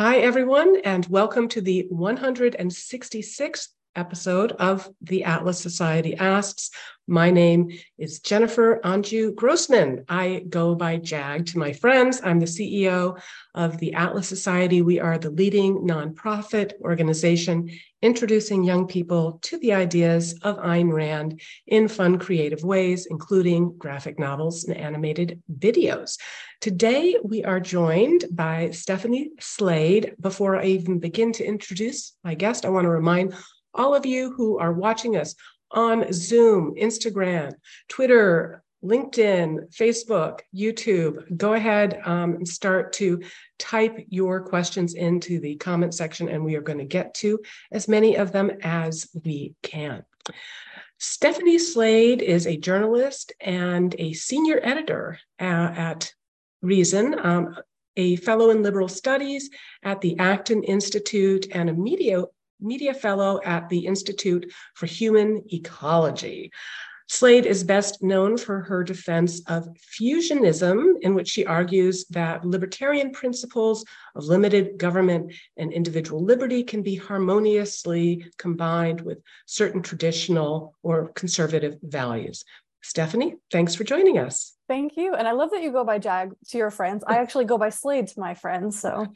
Hi, everyone, and welcome to the 166th episode of the Atlas Society Asks. My name is Jennifer Anju Grossman. I go by JAG to my friends. I'm the CEO of the Atlas Society. We are the leading nonprofit organization introducing young people to the ideas of Ayn Rand in fun, creative ways, including graphic novels and animated videos. Today, we are joined by Stephanie Slade. Before I even begin to introduce my guest, I want to remind all of you who are watching us on Zoom, Instagram, Twitter, LinkedIn, Facebook, YouTube, go ahead um, and start to type your questions into the comment section, and we are going to get to as many of them as we can. Stephanie Slade is a journalist and a senior editor uh, at Reason, um, a fellow in liberal studies at the Acton Institute, and a media media fellow at the Institute for Human Ecology. Slade is best known for her defense of fusionism, in which she argues that libertarian principles of limited government and individual liberty can be harmoniously combined with certain traditional or conservative values. Stephanie, thanks for joining us. Thank you. And I love that you go by Jag to your friends. I actually go by Slade to my friends. So,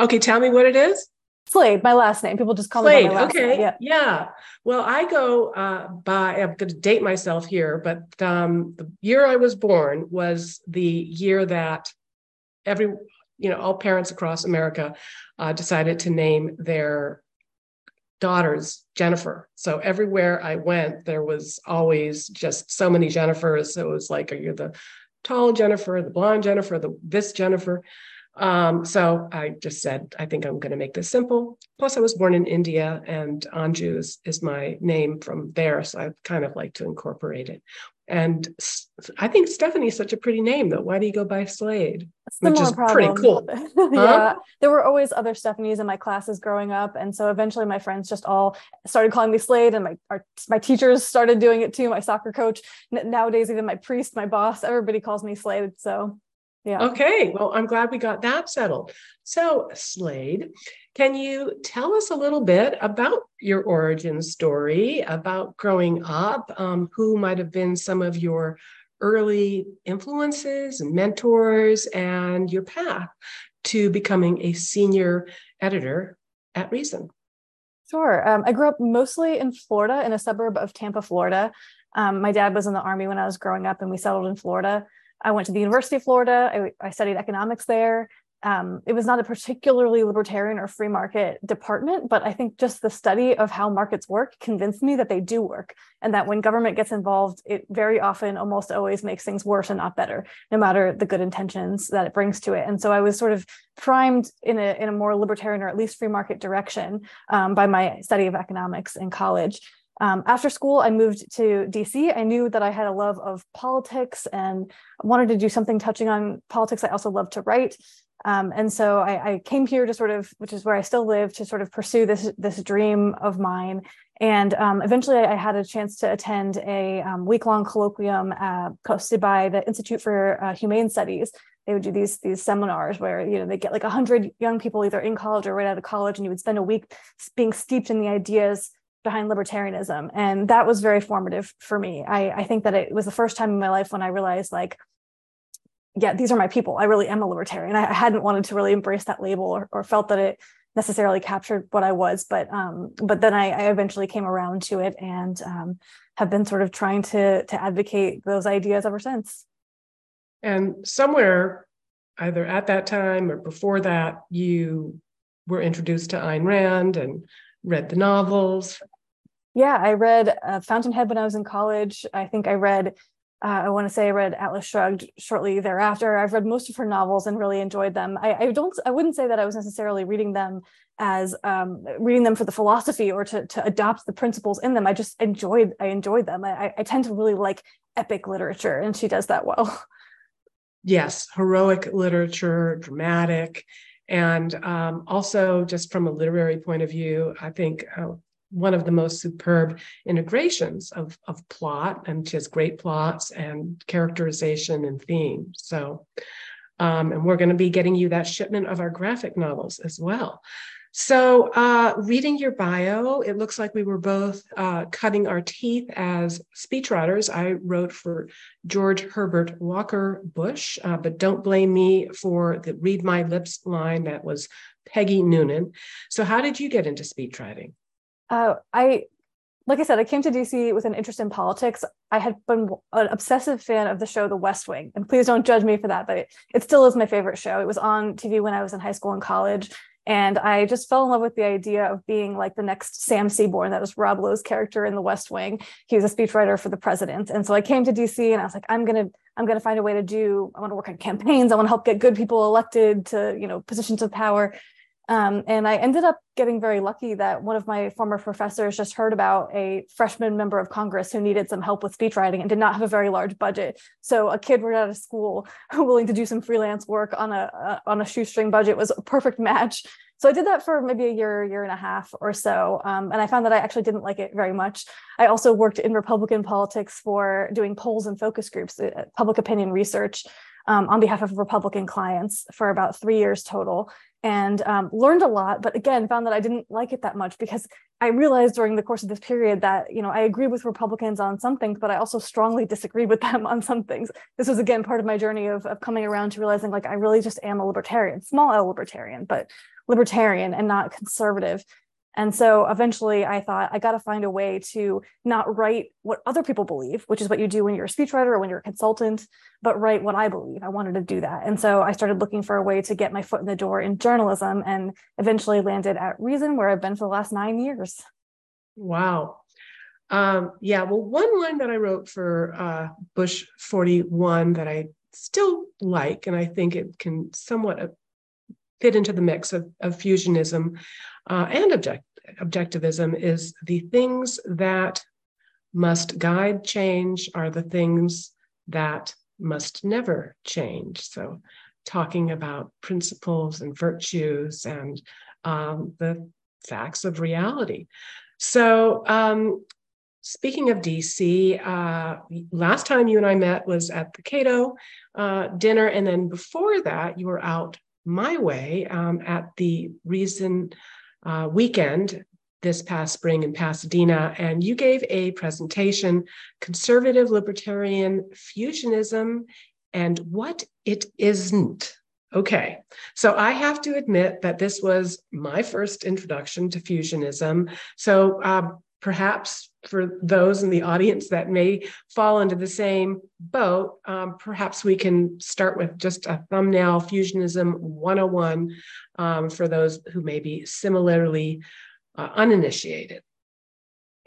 okay, tell me what it is. Slade, my last name. People just call Slade. me okay. Name. Yeah. yeah. Well, I go uh, by, I'm going to date myself here, but um, the year I was born was the year that every, you know, all parents across America uh, decided to name their daughters Jennifer. So everywhere I went, there was always just so many Jennifers. So it was like, are you the tall Jennifer, the blonde Jennifer, the this Jennifer? Um, so I just said, I think I'm going to make this simple. Plus, I was born in India, and Anju is, is my name from there. So I kind of like to incorporate it. And I think Stephanie's such a pretty name, though. Why do you go by Slade? Similar Which is problem. pretty cool. huh? yeah, there were always other Stephanies in my classes growing up, and so eventually my friends just all started calling me Slade, and my our, my teachers started doing it too. My soccer coach, nowadays even my priest, my boss, everybody calls me Slade. So yeah. Okay. Well, I'm glad we got that settled. So, Slade, can you tell us a little bit about your origin story, about growing up? Um, who might have been some of your early influences and mentors, and your path to becoming a senior editor at Reason? Sure. Um, I grew up mostly in Florida, in a suburb of Tampa, Florida. Um, my dad was in the Army when I was growing up, and we settled in Florida. I went to the University of Florida. I, I studied economics there. Um, it was not a particularly libertarian or free market department, but I think just the study of how markets work convinced me that they do work, and that when government gets involved, it very often, almost always, makes things worse and not better, no matter the good intentions that it brings to it. And so I was sort of primed in a in a more libertarian or at least free market direction um, by my study of economics in college. Um, after school, I moved to DC. I knew that I had a love of politics and wanted to do something touching on politics. I also love to write. Um, and so I, I, came here to sort of, which is where I still live, to sort of pursue this this dream of mine. And um, eventually, I had a chance to attend a um, week long colloquium uh, hosted by the Institute for uh, Humane Studies. They would do these these seminars where you know they get like hundred young people either in college or right out of college, and you would spend a week being steeped in the ideas behind libertarianism. And that was very formative for me. I, I think that it was the first time in my life when I realized, like, yeah, these are my people. I really am a libertarian. I, hadn't wanted to really embrace that label or, or, felt that it necessarily captured what I was, but um, but then I, I eventually came around to it and um, have been sort of trying to to advocate those ideas ever since. And somewhere, either at that time or before that, you were introduced to Ayn Rand and read the novels, yeah, I read uh, Fountainhead when I was in college. I think I read, uh, I want to say I read Atlas Shrugged shortly thereafter. I've read most of her novels and really enjoyed them. I, I don't, I wouldn't say that I was necessarily reading them as um, reading them for the philosophy or to to adopt the principles in them. I just enjoyed, I enjoyed them. I, I tend to really like epic literature, and she does that well. Yes, heroic literature, dramatic. And um, also, just from a literary point of view, I think uh, one of the most superb integrations of, of plot, and she has great plots and characterization and theme. So, Um, and we're going to be getting you that shipment of our graphic novels as well. So, uh, reading your bio, it looks like we were both uh, cutting our teeth as speechwriters. I wrote for George Herbert Walker Bush, uh, but don't blame me for the read my lips line that was Peggy Noonan. So, how did you get into speechwriting? Uh, I, like I said, I came to DC with an interest in politics. I had been an obsessive fan of the show The West Wing, and please don't judge me for that, but it, it still is my favorite show. It was on TV when I was in high school and college and I just fell in love with the idea of being like the next Sam Seaborn, that was Rob Lowe's character in The West Wing. He was a speechwriter for the president. And so I came to DC and I was like, I'm gonna, I'm gonna find a way to do, I want to work on campaigns, I want to help get good people elected to, you know, positions of power. Um, and I ended up getting very lucky that one of my former professors just heard about a freshman member of Congress who needed some help with speechwriting and did not have a very large budget. So a kid right out of school willing to do some freelance work on a on a shoestring budget was a perfect match. So I did that for maybe a year, year and a half or so, um, and I found that I actually didn't like it very much. I also worked in Republican politics for doing polls and focus groups, uh, public opinion research. Um, on behalf of Republican clients for about three years total and um, learned a lot but again found that i didn't like it that much because i realized during the course of this period that you know i agree with republicans on some things but i also strongly disagreed with them on some things. This was again part of my journey of, of coming around to realizing like i really just am a libertarian small l libertarian but libertarian and not conservative and so eventually I thought I got to find a way to not write what other people believe, which is what you do when you're a speechwriter or when you're a consultant, but write what I believe. I wanted to do that. And so I started looking for a way to get my foot in the door in journalism and eventually landed at Reason, where I've been for the last nine years. Wow. Um, yeah, well, one line that I wrote for uh, Bush 41 that I still like, and I think it can somewhat fit into the mix of, of fusionism uh, and object, objectivism is the things that must guide change are the things that must never change. So, talking about principles and virtues and um, the facts of reality. So, um, speaking of DC, uh, last time you and I met was at the Cato uh, dinner. And then before that, you were out my way um, at the Reason uh, weekend this past spring in Pasadena, and you gave a presentation, Conservative Libertarian Fusionism and What It Isn't. Okay, so I have to admit that this was my first introduction to fusionism. So uh, perhaps for those in the audience that may fall into the same boat, um, perhaps we can start with just a thumbnail Fusionism 101 um, for those who may be similarly uh, uninitiated.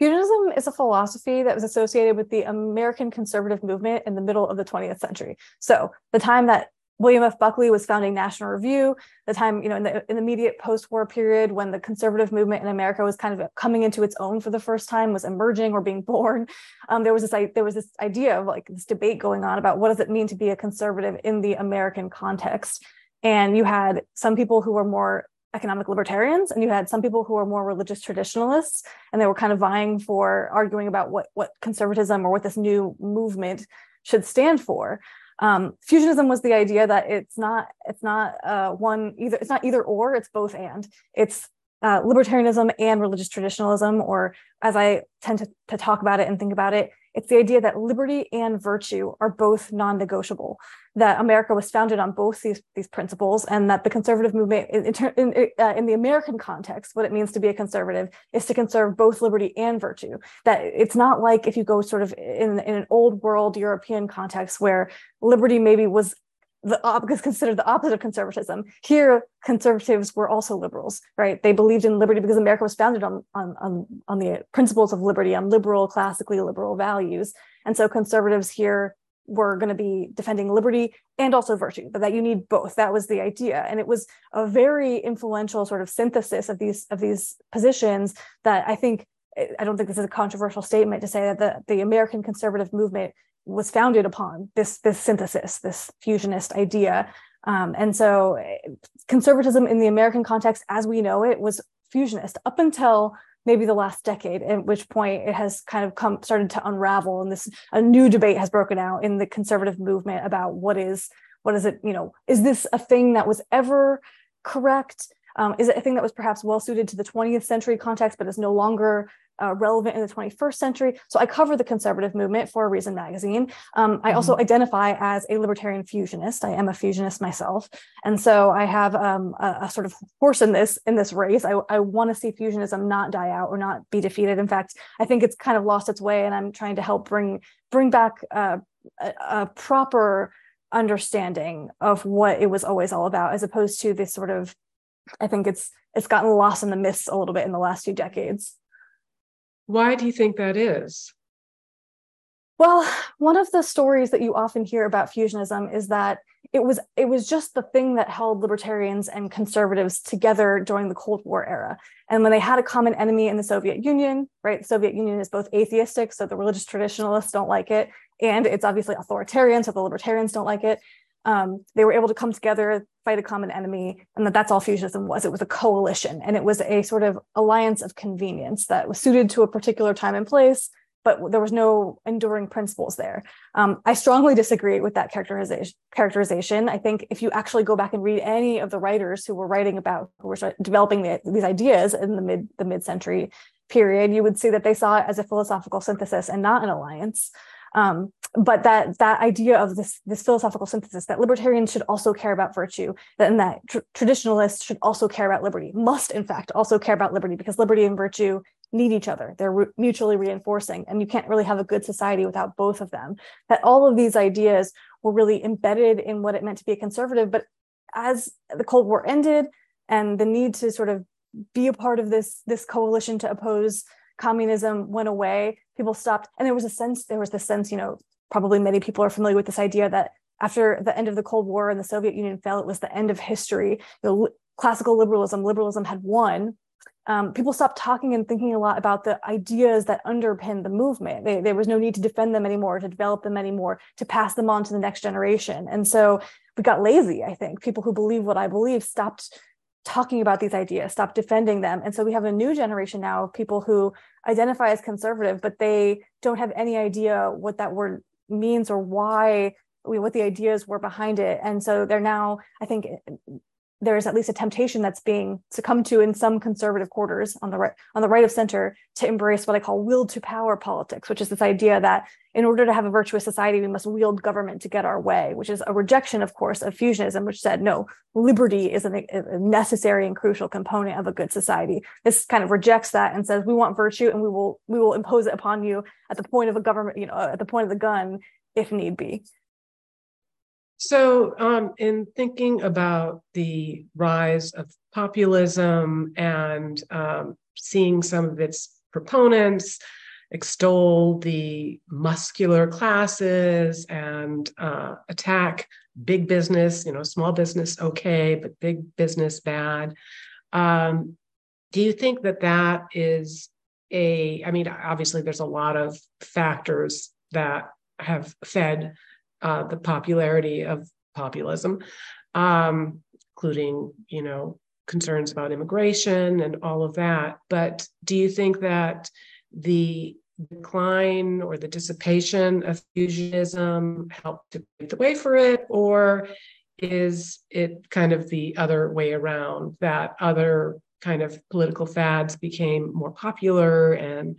Fusionism is a philosophy that was associated with the American conservative movement in the middle of the 20th century. So, the time that William F. Buckley was founding National Review, the time, you know, in the, in the immediate post-war period when the conservative movement in America was kind of coming into its own for the first time, was emerging or being born. Um, there was this there was this idea of like this debate going on about what does it mean to be a conservative in the American context. And you had some people who were more economic libertarians and you had some people who were more religious traditionalists and they were kind of vying for arguing about what what conservatism or what this new movement should stand for um, fusionism was the idea that it's not it's not uh, one either it's not either or it's both and. It's uh, libertarianism and religious traditionalism or as i tend to, to talk about it and think about it it's the idea that liberty and virtue are both non-negotiable that america was founded on both these, these principles and that the conservative movement in, in, uh, in, the american context what it means to be a conservative is to conserve both liberty and virtue. That it's not like if you go sort of in, in an old world european context where liberty maybe was the op- is considered the opposite of conservatism. Here, conservatives were also liberals, right? They believed in liberty because America was founded on, on, on, on the principles of liberty, on liberal, classically liberal values. And so conservatives here were going to be defending liberty and also virtue, but that you need both. That was the idea. And it was a very influential sort of synthesis of these of these positions that I think I don't think this is a controversial statement to say that the, the American conservative movement was founded upon this this synthesis, this fusionist idea. Um, and so, eh, conservatism in the American context, as we know it, was fusionist up until maybe the last decade, at which point it has kind of come started to unravel, and this a new debate has broken out in the conservative movement about what is what is it you know is this a thing that was ever correct um, is it a thing that was perhaps well suited to the 20th century context but is no longer uh, relevant in the 21st century. So I cover the conservative movement for a Reason magazine. Um, I also mm-hmm. identify as a libertarian fusionist. I am a fusionist myself, and so I have um, a, a, sort of horse in this in this race. I, I want to see fusionism not die out or not be defeated. In fact, I think it's kind of lost its way, and I'm trying to help bring bring back uh, a, a proper understanding of what it was always all about, as opposed to this sort of I think it's it's gotten lost in the mist a little bit in the last few decades. Why do you think that is? Well, one of the stories that you often hear about fusionism is that it was it was just the thing that held libertarians and conservatives together during the Cold War era. And when they had a common enemy in the Soviet Union, right? The Soviet Union is both atheistic, so the religious traditionalists don't like it, and it's obviously authoritarian, so the libertarians don't like it um, they were able to come together, fight a common enemy, and that that's all fusionism was. It was a coalition, and it was a sort of alliance of convenience that was suited to a particular time and place, but there was no enduring principles there. Um, I strongly disagree with that characterization. Characterization. I think if you actually go back and read any of the writers who were writing about who were developing the, these ideas in the mid the mid century period, you would see that they saw it as a philosophical synthesis and not an alliance. Um, but that that idea of this this philosophical synthesis that libertarians should also care about virtue and that tr- traditionalists should also care about liberty must in fact also care about liberty because liberty and virtue need each other. They're re- mutually reinforcing and you can't really have a good society without both of them. That all of these ideas were really embedded in what it meant to be a conservative but as the cold war ended and the need to sort of be a part of this this coalition to oppose communism went away people stopped and there was a sense there was the sense you know probably many people are familiar with this idea that after the end of the cold war and the soviet union fell it was the end of history classical liberalism liberalism had won um, people stopped talking and thinking a lot about the ideas that underpin the movement. They, there was no need to defend them anymore, to develop them anymore, to pass them on to the next generation. And so we got lazy, I think. People who believe what I believe stopped talking about these ideas, stop defending them. And so we have a new generation now of people who identify as conservative, but they don't have any idea what that word means or why we, what the ideas were behind it. And so they're now, I think, there's at least a temptation that's being succumbed to in some conservative quarters on the right on the right of center to embrace what I call will to power politics, which is this idea that in order to have a virtuous society, we must wield government to get our way, which is a rejection, of course, of fusionism, which said no, liberty is a necessary and crucial component of a good society. This kind of rejects that and says we want virtue and we will we will impose it upon you at the point of a government, you know, at the point of the gun if need be. So, um, in thinking about the rise of populism and um, seeing some of its proponents extol the muscular classes and uh, attack big business, you know, small business okay, but big business bad. Um, do you think that that is a, I mean, obviously there's a lot of factors that have fed uh, the popularity of populism, um, including, you know, concerns about immigration and all of that. But do you think that the decline or the dissipation of fusionism helped to pave the way for it, or is it kind of the other way around that other kind of political fads became more popular and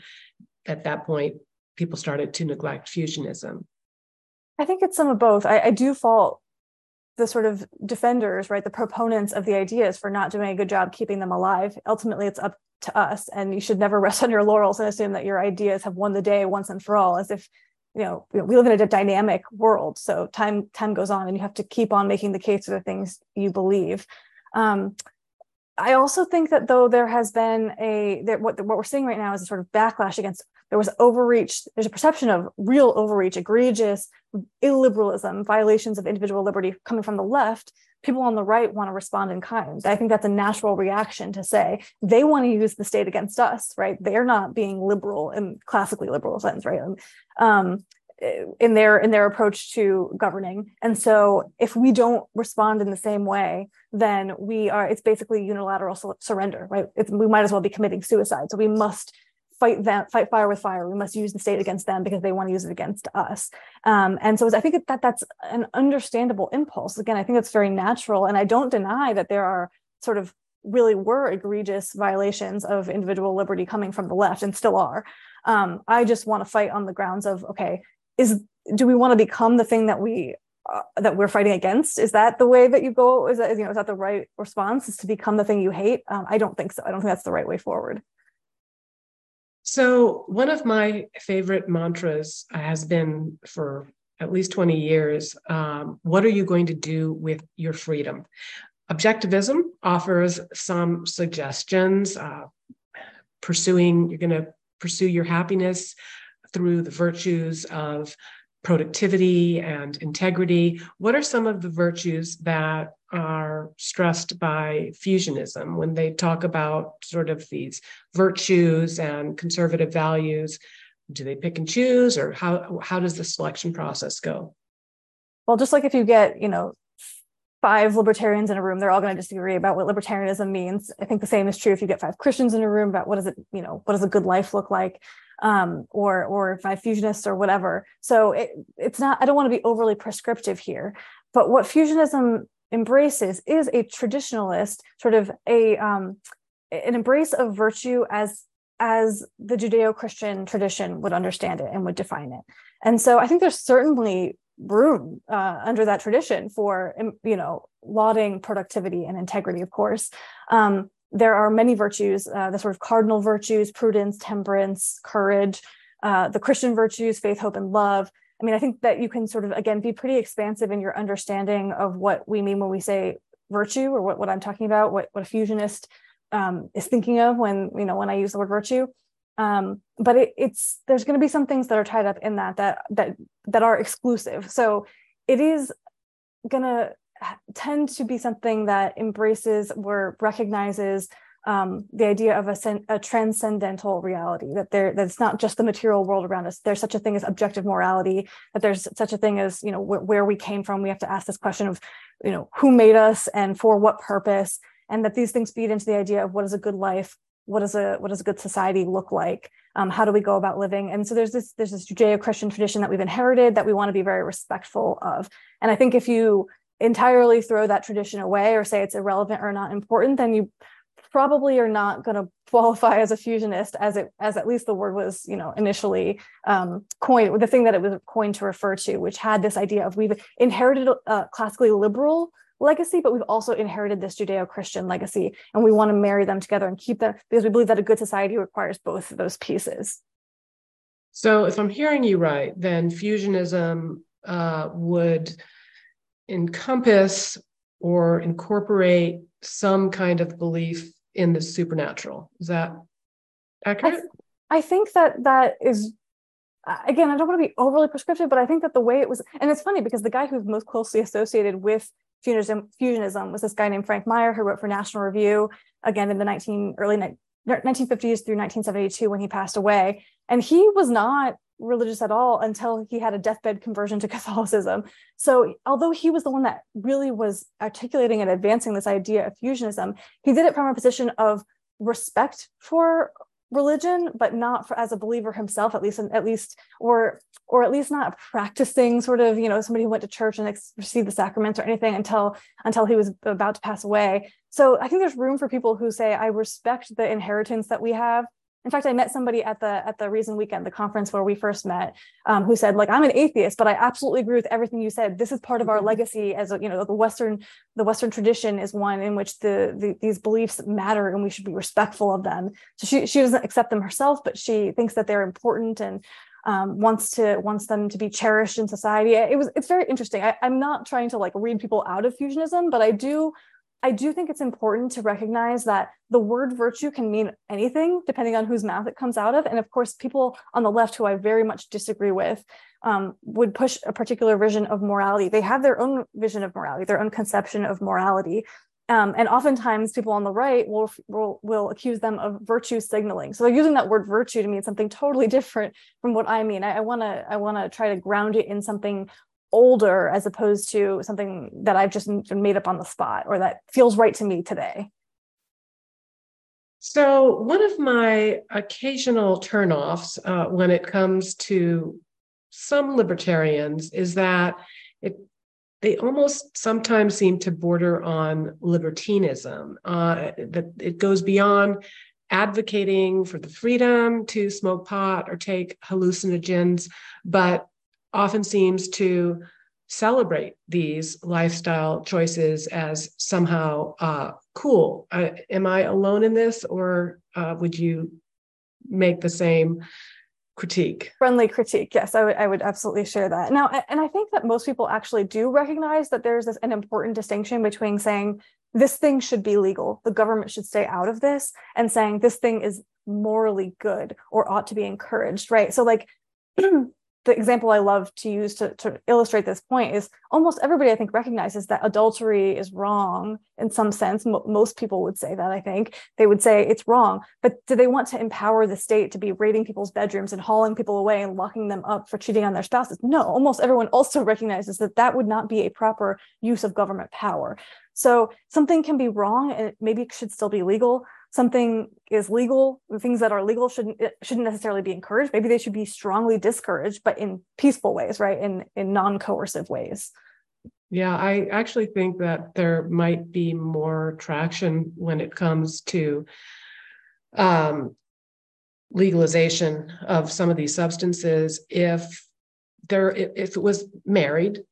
at that point people started to neglect fusionism I think it's some of both. I, I do fault the sort of defenders, right, the proponents of the ideas for not doing a good job keeping them alive. Ultimately, it's up to us, and you should never rest on your laurels and assume that your ideas have won the day once and for all, as if you know we live in a dynamic world. So time time goes on, and you have to keep on making the case for the things you believe. Um, I also think that though there has been a that what what we're seeing right now is a sort of backlash against there was overreach. There's a perception of real overreach, egregious illiberalism, violations of individual liberty coming from the left. People on the right want to respond in kind. I think that's a natural reaction to say they want to use the state against us, right? They're not being liberal in classically liberal sense, right? Um, in their in their approach to governing and so if we don't respond in the same way then we are it's basically unilateral surrender right it's, we might as well be committing suicide so we must fight them, fight fire with fire. We must use the state against them because they want to use it against us. Um, and so I think that that's an understandable impulse. Again, I think it's very natural, and I don't deny that there are sort of really were egregious violations of individual liberty coming from the left and still are. Um, I just want to fight on the grounds of okay, is do we want to become the thing that we uh, that we're fighting against? Is that the way that you go? Is that you know is that the right response? Is to become the thing you hate? Um, I don't think so. I don't think that's the right way forward. So one of my favorite mantras has been for at least 20 years um, what are you going to do with your freedom objectivism offers some suggestions uh, pursuing you're going to pursue your happiness through the virtues of productivity and integrity. What are some of the virtues that are stressed by fusionism when they talk about sort of these virtues and conservative values? Do they pick and choose, or how how does the selection process go? Well, just like if you get, you know, five libertarians in a room, they're all going to disagree about what libertarianism means. I think the same is true if you get five Christians in a room about what does it, you know, what does a good life look like um, or or five fusionists or whatever. So it, it's not. I don't want to be overly prescriptive here, but what fusionism embraces is a traditionalist sort of a um, an embrace of virtue as as the Judeo-Christian tradition would understand it and would define it. And so I think there's certainly room uh, under that tradition for you know lauding productivity and integrity, of course. Um, there are many virtues, uh, the sort of cardinal virtues, prudence, temperance, courage, uh, the Christian virtues, faith, hope, and love. I mean, I think that you can sort of, again, be pretty expansive in your understanding of what we mean when we say virtue or what, what I'm talking about, what, what a fusionist um, is thinking of when, you know, when I use the word virtue. Um, but it, it's, there's going to be some things that are tied up in that, that, that, that are exclusive. So it is going to tend to be something that embraces or recognizes um, the idea of a, a, transcendental reality that there that's not just the material world around us. There's such a thing as objective morality that there's such a thing as you know wh- where we came from. We have to ask this question of you know who made us and for what purpose and that these things feed into the idea of what is a good life what is a what does a good society look like? Um, how do we go about living? And so there's this there's this judeo-christian tradition that we've inherited that we want to be very respectful of. And i think if you entirely throw that tradition away or say it's irrelevant or not important, then you probably are not going to qualify as a fusionist as it as at least the word was you know initially um, coined the thing that it was coined to refer to which had this idea of we've inherited a classically liberal legacy but we've also inherited this judeo-christian legacy and we want to marry them together and keep them because we believe that a good society requires both of those pieces. So if i'm hearing you right then fusionism uh, would encompass or incorporate some kind of belief in the supernatural. Is that accurate? I, I think that that is again, I don't want to be overly prescriptive, but I think that the way it was, and it's funny because the guy who's most closely associated with fusionism, fusionism was this guy named Frank Meyer who wrote for National Review again in the 19 early 1950s through 1972 when he passed away, and he was not religious at all until he had a deathbed conversion to Catholicism. So, although he was the one that really was articulating and advancing this idea of fusionism, he did it from a position of respect for religion but not for, as a believer himself at least at least or or at least not practicing sort of you know somebody who went to church and ex- received the sacraments or anything until until he was about to pass away so i think there's room for people who say i respect the inheritance that we have in fact i met somebody at the at the reason weekend the conference where we first met um, who said like i'm an atheist but i absolutely agree with everything you said. This is part of our mm-hmm. legacy as a, you know the western the western tradition is one in which the, the, these beliefs matter and we should be respectful of them. So she she doesn't accept them herself but she thinks that they're important and um, wants to wants them to be cherished in society. It was it's very interesting. I, i'm not trying to like read people out of fusionism but i do I do think it's important to recognize that the word virtue can mean anything depending on whose mouth it comes out of. And of course, people on the left who I very much disagree with um, would push a particular vision of morality. They have their own vision of morality, their own conception of morality. Um, and oftentimes, people on the right will, will will accuse them of virtue signaling. So they're using that word virtue to mean something totally different from what I mean. I want to I want to try to ground it in something older as opposed to something that I've just made up on the spot or that feels right to me today. So, one of my occasional turnoffs uh, when it comes to some libertarians is that it they almost sometimes seem to border on libertinism. Uh, that it goes beyond advocating for the freedom to smoke pot or take hallucinogens, but often seems to celebrate these lifestyle choices as somehow uh, cool. Uh, am I alone in this, or uh, would you make the same critique? Friendly critique. Yes, I would. I would absolutely share that. Now, and I think that most people actually do recognize that there's this, an important distinction between saying this thing should be legal, the government should stay out of this, and saying this thing is morally good or ought to be encouraged. Right. So, like. the example I love to use to, to illustrate this point is almost everybody I think recognizes that adultery is wrong in some sense. most people would say that, I think. They would say it's wrong. But do they want to empower the state to be raiding people's bedrooms and hauling people away and locking them up for cheating on their spouses? No, almost everyone also recognizes that that would not be a proper use of government power. So something can be wrong and maybe it should still be legal something is legal the things that are legal shouldn't shouldn't necessarily be encouraged. Maybe they should be strongly discouraged but in peaceful ways right? In in non-coercive ways. Yeah i actually think that there might be more traction when it comes to um, legalization of some of these substances if there if it was married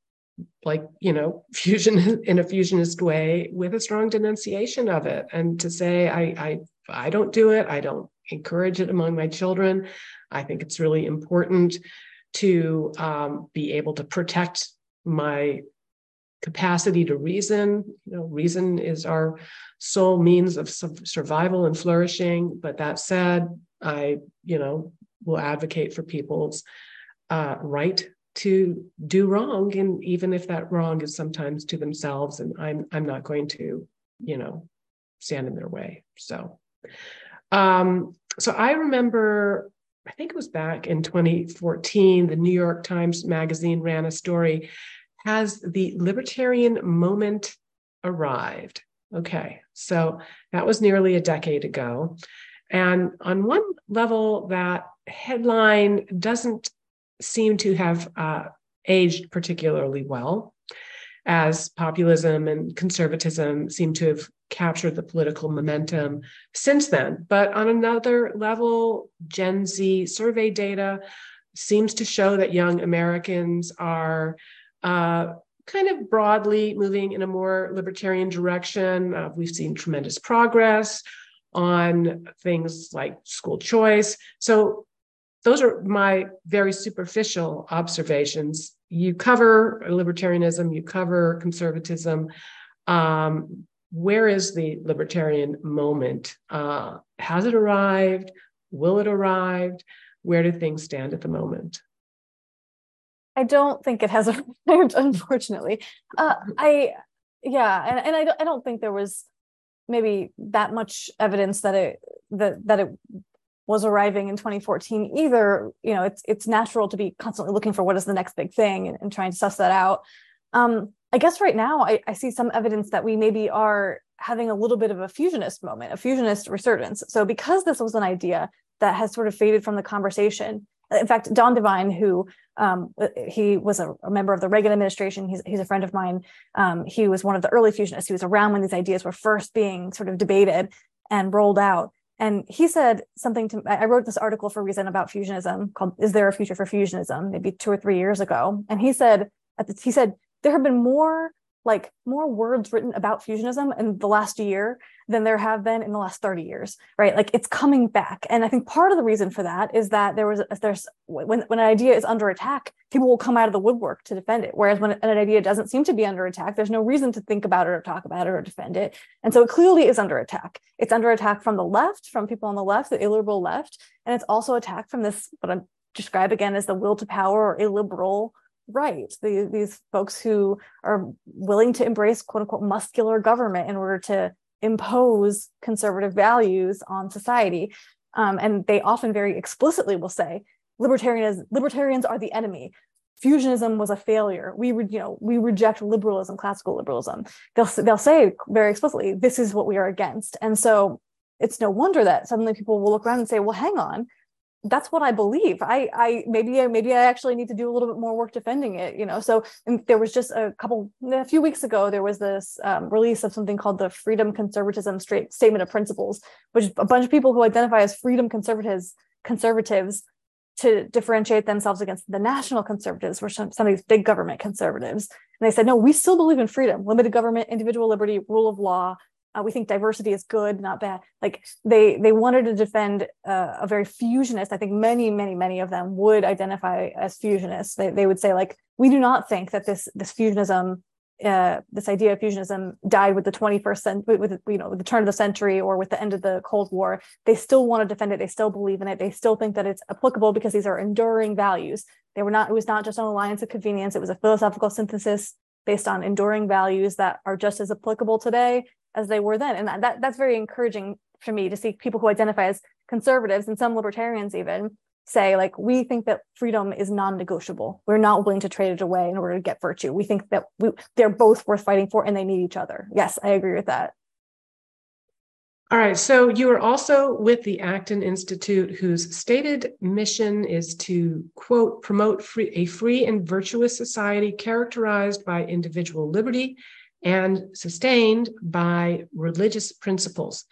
like you know fusion in a fusionist way with a strong denunciation of it. And to say i i i don't do it i don't encourage it among my children. I think it's really important to um, be able to protect my capacity to reason. You know reason is our sole means of survival and flourishing. But that said i you know will advocate for people's uh, right to do wrong and even if that wrong is sometimes to themselves and i'm i'm not going to you know stand in their way. So um so i remember i think it was back in 2014 the new york times magazine ran a story has the libertarian moment arrived? Okay so that was nearly a decade ago. And on one level that headline doesn't seem to have uh, aged particularly well, as populism and conservatism seem to have captured the political momentum since then. But on another level, Gen Z survey data seems to show that young Americans are uh, kind of broadly moving in a more libertarian direction. Uh, we've seen tremendous progress on things like school choice. So those are my very superficial observations. You cover libertarianism, you cover conservatism. Um, where is the libertarian moment? Uh, has it arrived? Will it arrive? Where do things stand at the moment? I don't think it has arrived, unfortunately. Uh, I, yeah, and, and I, I don't think there was maybe that much evidence that it that that it was arriving in 2014 either you know it's it's natural to be constantly looking for what is the next big thing and, and trying to suss that out. Um, i guess right now I, I see some evidence that we maybe are having a little bit of a fusionist moment a fusionist resurgence. So because this was an idea that has sort of faded from the conversation in fact don devine who um, he was a, a, member of the reagan administration he's, he's a friend of mine um, he was one of the early fusionists. He was around when these ideas were first being sort of debated and rolled out and he said something to I wrote this article for Reason about fusionism called Is There a Future for Fusionism? maybe two or three years ago. And he said, he said, there have been more like more words written about fusionism in the last year than there have been in the last 30 years right? Like it's coming back. And i think part of the reason for that is that there was there's when, when an idea is under attack people will come out of the woodwork to defend it. Whereas when an idea doesn't seem to be under attack there's no reason to think about it or talk about it or defend it. And so it clearly is under attack. It's under attack from the left from people on the left the illiberal left. And it's also attacked from this what i'm describe again as the will to power or illiberal right. The, these folks who are willing to embrace quote unquote muscular government in order to impose conservative values on society. Um, and they often very explicitly will say libertarians libertarians are the enemy. Fusionism was a failure. We would you know we reject liberalism classical liberalism. They'll they'll say very explicitly this is what we are against. And so it's no wonder that suddenly people will look around and say, well, hang on, that's what I believe. I, I maybe, I, maybe I actually need to do a little bit more work defending it. You know, so there was just a couple, a few weeks ago, there was this um, release of something called the Freedom Conservatism Straight Statement of Principles, which a bunch of people who identify as freedom conservatives, conservatives, to differentiate themselves against the national conservatives, which some, some of these big government conservatives. And they said, no, we still believe in freedom, limited government, individual liberty, rule of law, uh, we think diversity is good, not bad. Like they they wanted to defend uh, a very fusionist. I think many, many, many of them would identify as fusionists. They they would say like we do not think that this this fusionism. Uh, this idea of fusionism died with the 21st century, with you know, the turn of the century or with the end of the Cold War. They still want to defend it. They still believe in it. They still think that it's applicable because these are enduring values. They were not. It was not just an alliance of convenience. It was a philosophical synthesis based on enduring values that are just as applicable today as they were then. And that, that that's very encouraging for me to see people who identify as conservatives and some libertarians even say like we think that freedom is non-negotiable. We're not willing to trade it away in order to get virtue. We think that we, they're both worth fighting for and they need each other. Yes i agree with that. All right so you are also with the acton institute whose stated mission is to quote promote free, a free and virtuous society characterized by individual liberty and sustained by religious principles.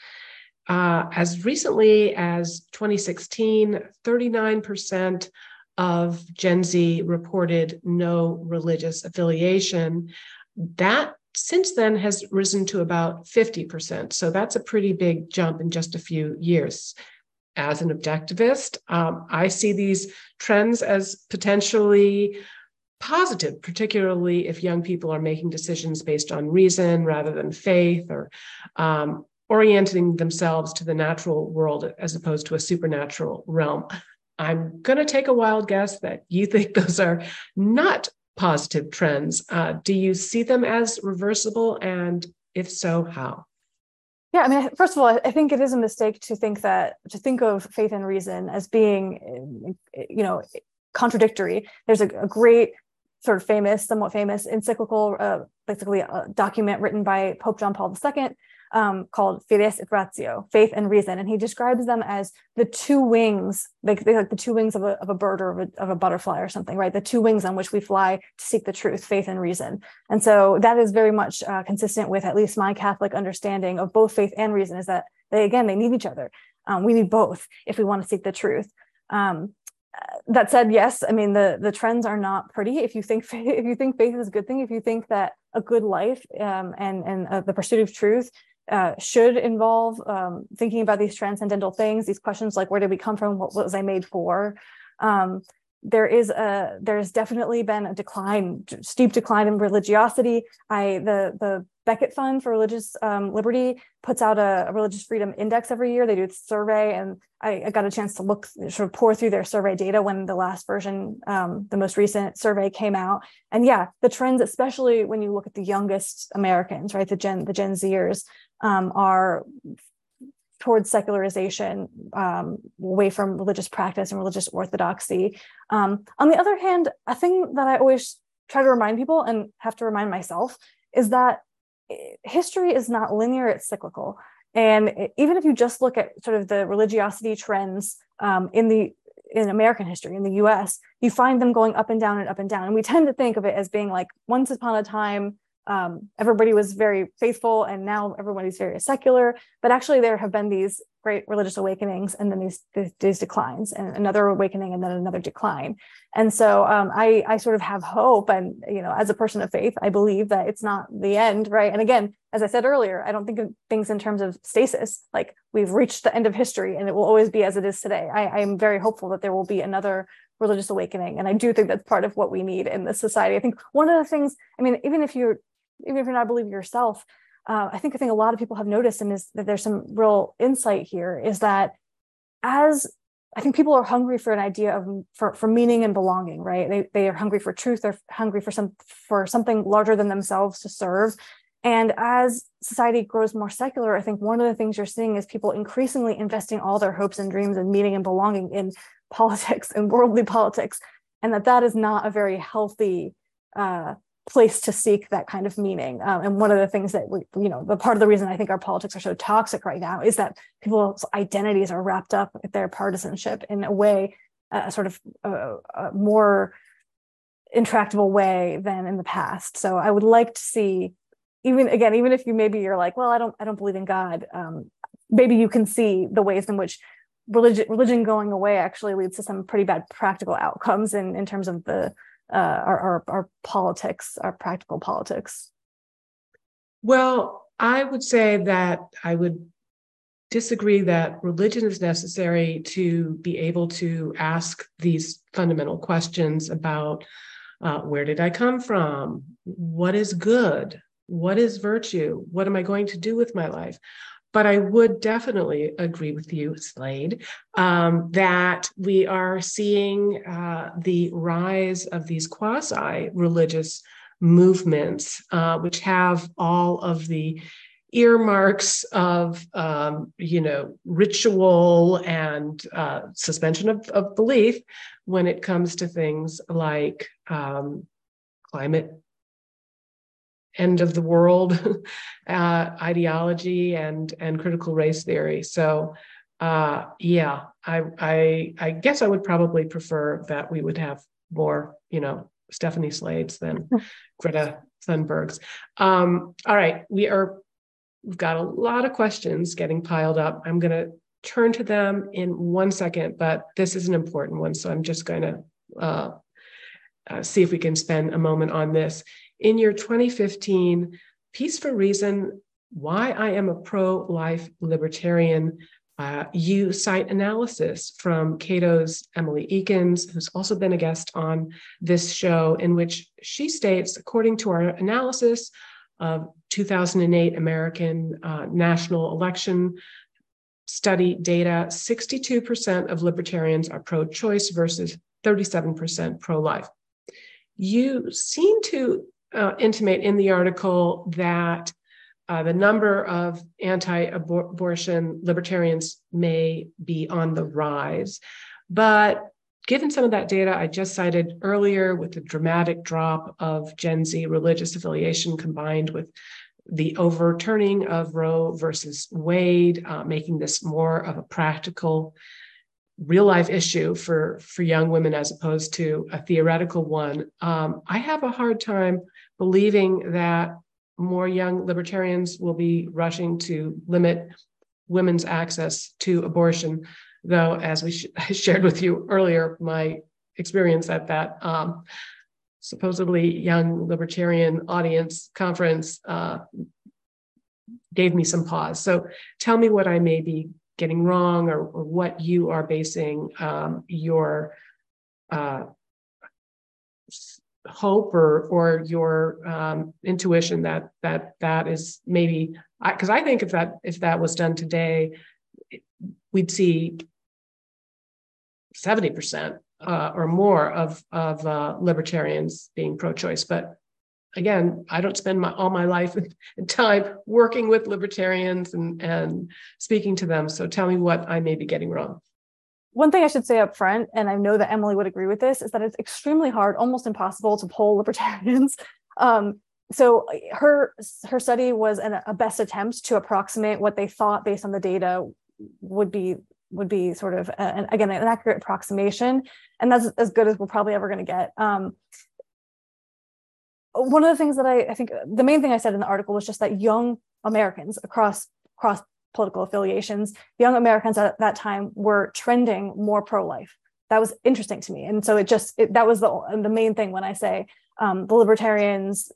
Uh, as recently as 2016, 39% of Gen Z reported no religious affiliation. That since then has risen to about 50%. So that's a pretty big jump in just a few years. As an objectivist, um, I see these trends as potentially positive, particularly if young people are making decisions based on reason rather than faith or um, orienting themselves to the natural world as opposed to a supernatural realm. I'm going to take a wild guess that you think those are not positive trends. Uh, do you see them as reversible? And if so, how? Yeah, I mean, first of all, I think it is a mistake to think that to think of faith and reason as being, you know, contradictory. There's a, a great sort of famous, somewhat famous encyclical, uh, basically a document written by Pope John Paul II um, called Fides et Ratio, Faith and Reason. And he describes them as the two wings, like, like the two wings of a, of a bird or of a, of a butterfly or something, right? The two wings on which we fly to seek the truth, faith and reason. And so that is very much uh, consistent with at least my Catholic understanding of both faith and reason is that they, again, they need each other. Um, we need both if we want to seek the truth. Um, that said, yes, I mean the the trends are not pretty. If you think if you think faith is a good thing, if you think that a good life um, and and uh, the pursuit of truth uh, should involve um, thinking about these transcendental things, these questions like where did we come from, what, was I made for, um, there is a there's definitely been a decline, steep decline in religiosity. I the the Becket Fund for Religious um, Liberty puts out a, a, religious freedom index every year. They do a survey, and I, I, got a chance to look sort of pour through their survey data when the last version, um, the most recent survey came out. And yeah, the trends, especially when you look at the youngest Americans, right, the Gen the Gen Zers, um, are towards secularization, um, away from religious practice and religious orthodoxy. Um, on the other hand, a thing that I always try to remind people and have to remind myself is that eh, history is not linear, it's cyclical. And even if you just look at sort of the religiosity trends um, in the in American history, in the US, you find them going up and down and up and down. And we tend to think of it as being like once upon a time, um, everybody was very faithful and now everybody's very secular but actually there have been these great religious awakenings and then these, these, declines and another awakening and then another decline. And so um, I, I sort of have hope and you know as a person of faith i believe that it's not the end right? And again as i said earlier i don't think of things in terms of stasis like we've reached the end of history and it will always be as it is today. I am very hopeful that there will be another religious awakening and i do think that's part of what we need in this society. I think one of the things i mean even if you're even if you're not believing yourself, uh, I think I think a lot of people have noticed, and is that there's some real insight here, is that as I think people are hungry for an idea of for, for meaning and belonging, right? They they are hungry for truth. They're hungry for some for something larger than themselves to serve. And as society grows more secular, I think one of the things you're seeing is people increasingly investing all their hopes and dreams and meaning and belonging in politics and worldly politics, and that that is not a very healthy uh, place to seek that kind of meaning. Um, and one of the things that we, you know, the part of the reason I think our politics are so toxic right now is that people's identities are wrapped up with their partisanship in a way, a sort of a, a more intractable way than in the past. So I would like to see, even again, even if you maybe you're like, well, I don't, I don't believe in God. Um, maybe you can see the ways in which religion religion going away actually leads to some pretty bad practical outcomes in in terms of the uh, our, our, our politics, our practical politics? Well, I would say that I would disagree that religion is necessary to be able to ask these fundamental questions about uh, where did I come from? What is good? What is virtue? What am I going to do with my life? But I would definitely agree with you, Slade, um, that we are seeing uh, the rise of these quasi religious movements, uh, which have all of the earmarks of um, you know ritual and uh, suspension of, of, belief when it comes to things like um, climate end of the world uh, ideology and and critical race theory. So uh, yeah, I, I I guess I would probably prefer that we would have more, you know, Stephanie Slades than Greta Thunbergs. Um, all right, we are we've got a lot of questions getting piled up. I'm going to turn to them in one second, but this is an important one, so I'm just going to uh, uh, see if we can spend a moment on this in your 2015 piece for Reason Why I Am a Pro Life Libertarian, uh, you cite analysis from Cato's Emily Ekins, who's also been a guest on this show, in which she states, according to our analysis of 2008 American uh, national election study data, 62% of libertarians are pro choice versus 37% pro life. You seem to uh, intimate in the article that uh, the number of anti abortion libertarians may be on the rise. But given some of that data I just cited earlier, with the dramatic drop of Gen Z religious affiliation combined with the overturning of Roe versus Wade, uh, making this more of a practical, real life issue for, for young women as opposed to a theoretical one, um, I have a hard time believing that more young libertarians will be rushing to limit women's access to abortion. Though, as we sh- shared with you earlier, my experience at that um, supposedly young libertarian audience conference uh, gave me some pause. So, tell me what I may be getting wrong or, or what you are basing um, your uh, hope or or your um, intuition that that that is maybe because I, I, think if that if that was done today, we'd see seventy percent uh, or more of of uh, libertarians being pro-choice. But again, I don't spend my all my life and time working with libertarians and and speaking to them. So tell me what I may be getting wrong one thing I should say up front, and I know that Emily would agree with this, is that it's extremely hard, almost impossible to poll libertarians. Um, so her her study was an, a best attempt to approximate what they thought based on the data would be would be sort of an, again an accurate approximation, and that's as good as we're probably ever going to get. Um, one of the things that I, I think the main thing I said in the article was just that young Americans across across political affiliations, young Americans at that time were trending more pro-life. That was interesting to me, and so it just it, that was the the main thing when I say um, the libertarians.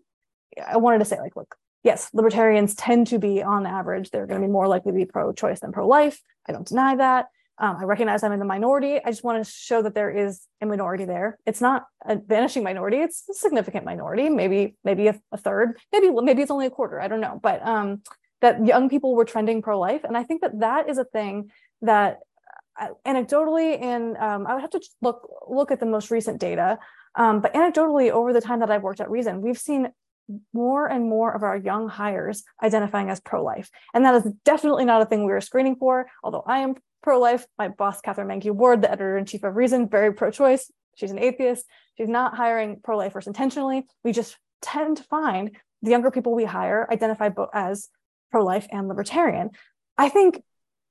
I wanted to say like, look, yes, libertarians tend to be on average they're going to be more likely to be pro-choice than pro-life. I don't deny that. Um, I recognize I'm in the minority. I just want to show that there is a minority there. It's not a vanishing minority. It's a significant minority. Maybe maybe a, a third. Maybe maybe it's only a quarter. I don't know. But um, that young people were trending pro-life. And i think that that is a thing that uh, anecdotally and um, i would have to look look at the most recent data. Um, but anecdotally over the time that i've worked at reason we've seen more and more of our young hires identifying as pro-life. And that is definitely not a thing we were screening for. Although i am pro-life my boss Katherine Mangu-Ward the editor-in-chief of reason very pro-choice. She's an atheist. She's not hiring pro-lifers intentionally. We just tend to find the younger people we hire identify as pro-life and libertarian. I think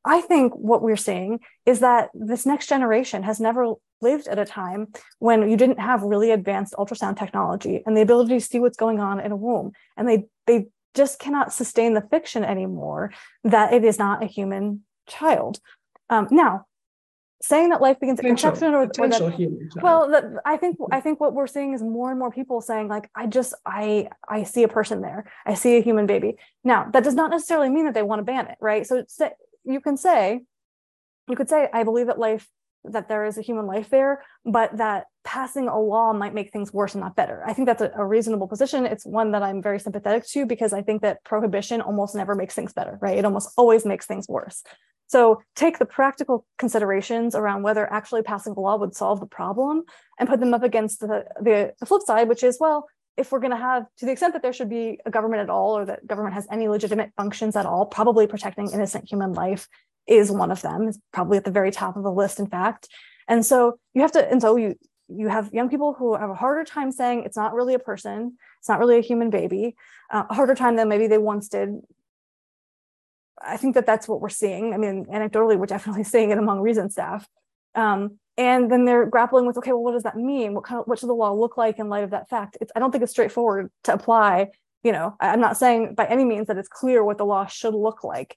I think what we're seeing is that this next generation has never lived at a time when you didn't have really advanced ultrasound technology and the ability to see what's going on in a womb. And they they just cannot sustain the fiction anymore that it is not a human child. Um, now, saying that life begins at conception or, or that, well that, i think i think what we're seeing is more and more people saying like i just i i see a person there i see a human baby now that does not necessarily mean that they want to ban it right so you can say you could say i believe that life that there is a human life there, but that passing a law might make things worse and not better. I think that's a, a, reasonable position. It's one that I'm very sympathetic to because I think that prohibition almost never makes things better, right? It almost always makes things worse. So take the practical considerations around whether actually passing a law would solve the problem and put them up against the, the, the flip side, which is, well, if we're going to have, to the extent that there should be a government at all, or that government has any legitimate functions at all, probably protecting innocent human life is one of them. Probably at the very top of the list, in fact. And so you have to, and so you you have young people who have a harder time saying it's not really a person, it's not really a human baby, uh, a harder time than maybe they once did. I think that that's what we're seeing. I mean, anecdotally, we're definitely seeing it among Reason staff. Um, and then they're grappling with, okay, well, what does that mean? What kind of what should the law look like in light of that fact? It's, I don't think it's straightforward to apply. You know, I'm not saying by any means that it's clear what the law should look like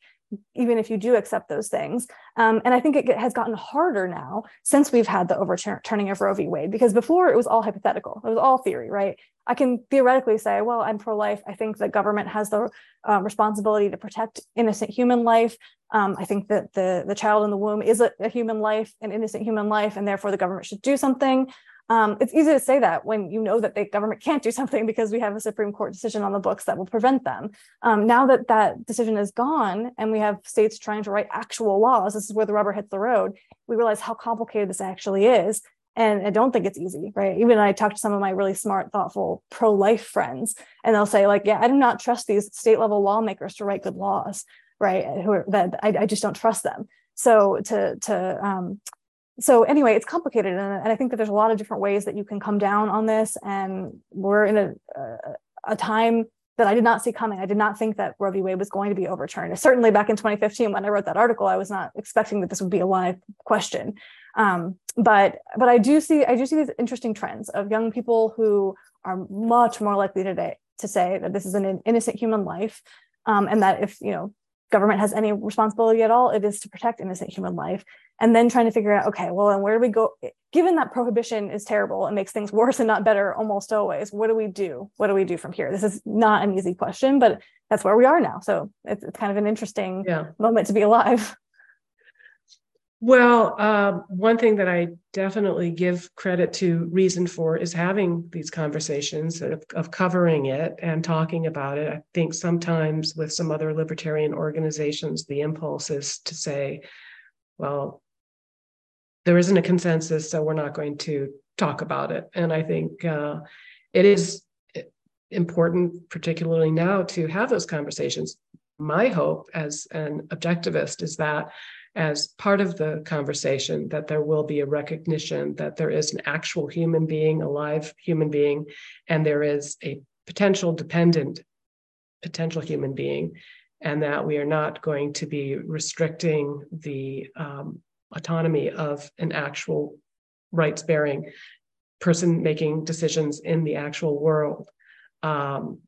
even if you do accept those things. Um, and I think it has gotten harder now since we've had the overturning of Roe v. Wade, because before it was all hypothetical, it was all theory, right? I can theoretically say, well, I'm pro life. I think the government has the uh, responsibility to protect innocent human life. Um, I think that the, the child in the womb is a, a human life, an innocent human life, and therefore the government should do something. Um, it's easy to say that when you know that the government can't do something because we have a Supreme Court decision on the books that will prevent them. Um, now that that decision is gone and we have states trying to write actual laws, this is where the rubber hits the road. We realize how complicated this actually is. And I don't think it's easy, right? Even I talk to some of my really smart, thoughtful pro life friends, and they'll say, like, yeah, I do not trust these state level lawmakers to write good laws, right? Who are, that I, I just don't trust them. So to to um, so anyway, it's complicated, and, and, I think that there's a lot of different ways that you can come down on this. And we're in a, a, a time that I did not see coming. I did not think that Roe v. Wade was going to be overturned. Certainly, back in 2015, when I wrote that article, I was not expecting that this would be a live question. Um, but but I do see I do see these interesting trends of young people who are much more likely today to say that this is an innocent human life, um, and that if you know government has any responsibility at all, it is to protect innocent human life. And then trying to figure out okay well and where do we go? Given that prohibition is terrible and makes things worse and not better almost always what do we do? What do we do from here? This is not an easy question but that's where we are now. So it's, it's kind of an interesting yeah. moment to be alive well um, one thing that i definitely give credit to reason for is having these conversations of, of covering it and talking about it i think sometimes with some other libertarian organizations the impulse is to say well there isn't a consensus, so we're not going to talk about it. And I think uh, it is important, particularly now, to have those conversations. My hope as an objectivist is that as part of the conversation that there will be a recognition that there is an actual human being a live human being and there is a potential dependent potential human being and that we are not going to be restricting the um, autonomy of an actual rights bearing person making decisions in the actual world um,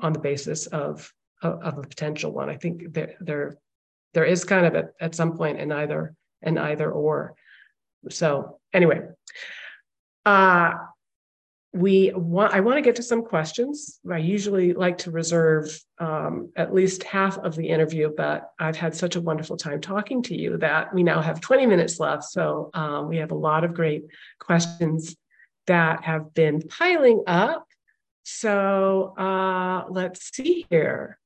on the basis of, of, of a potential one. I think there there there is kind of a, at some point an either an either or. So anyway, uh, we want i want to get to some questions. I usually like to reserve um, at least half of the interview but i've had such a wonderful time talking to you that we now have 20 minutes left. So um, we have a lot of great questions that have been piling up. So uh, let's see here.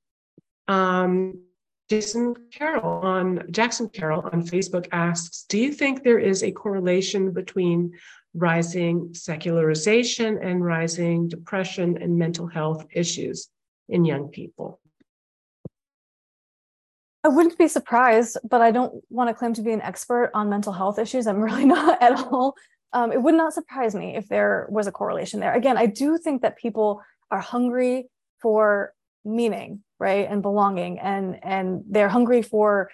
Um, Jason Carroll on Jackson Carroll on Facebook asks, do you think there is a correlation between rising secularization and rising depression and mental health issues in young people. I wouldn't be surprised, but I don't want to claim to be an expert on mental health issues. I'm really not at all. Um, it would not surprise me if there was a correlation there. Again, I do think that people are hungry for meaning, right, and belonging, and and they're hungry for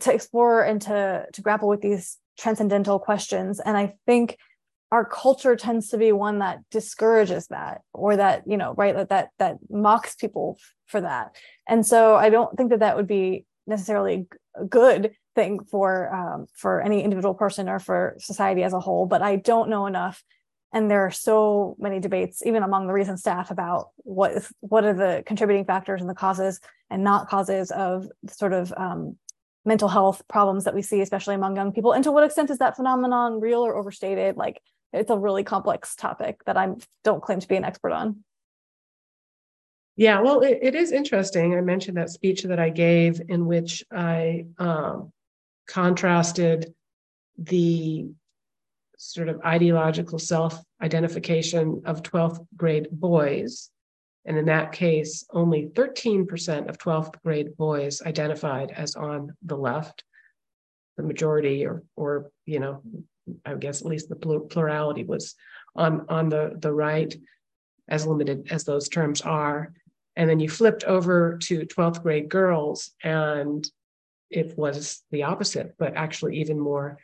to explore and to to grapple with these transcendental questions. And I think our culture tends to be one that discourages that or that you know right that that that mocks people for that and so i don't think that that would be necessarily a good thing for um, for any individual person or for society as a whole but i don't know enough and there are so many debates even among the Reason staff about what is what are the contributing factors and the causes and not causes of sort of um, mental health problems that we see especially among young people and to what extent is that phenomenon real or overstated like it's a really complex topic that I don't claim to be an expert on. Yeah, well, it, it is interesting. I mentioned that speech that I gave in which I um, contrasted the sort of ideological self identification of 12th grade boys. And in that case, only 13% of 12th grade boys identified as on the left. The majority, or, or you know, I guess at least the plurality was on on the the right, as limited as those terms are. And then you flipped over to 12th grade girls, and it was the opposite, but actually even more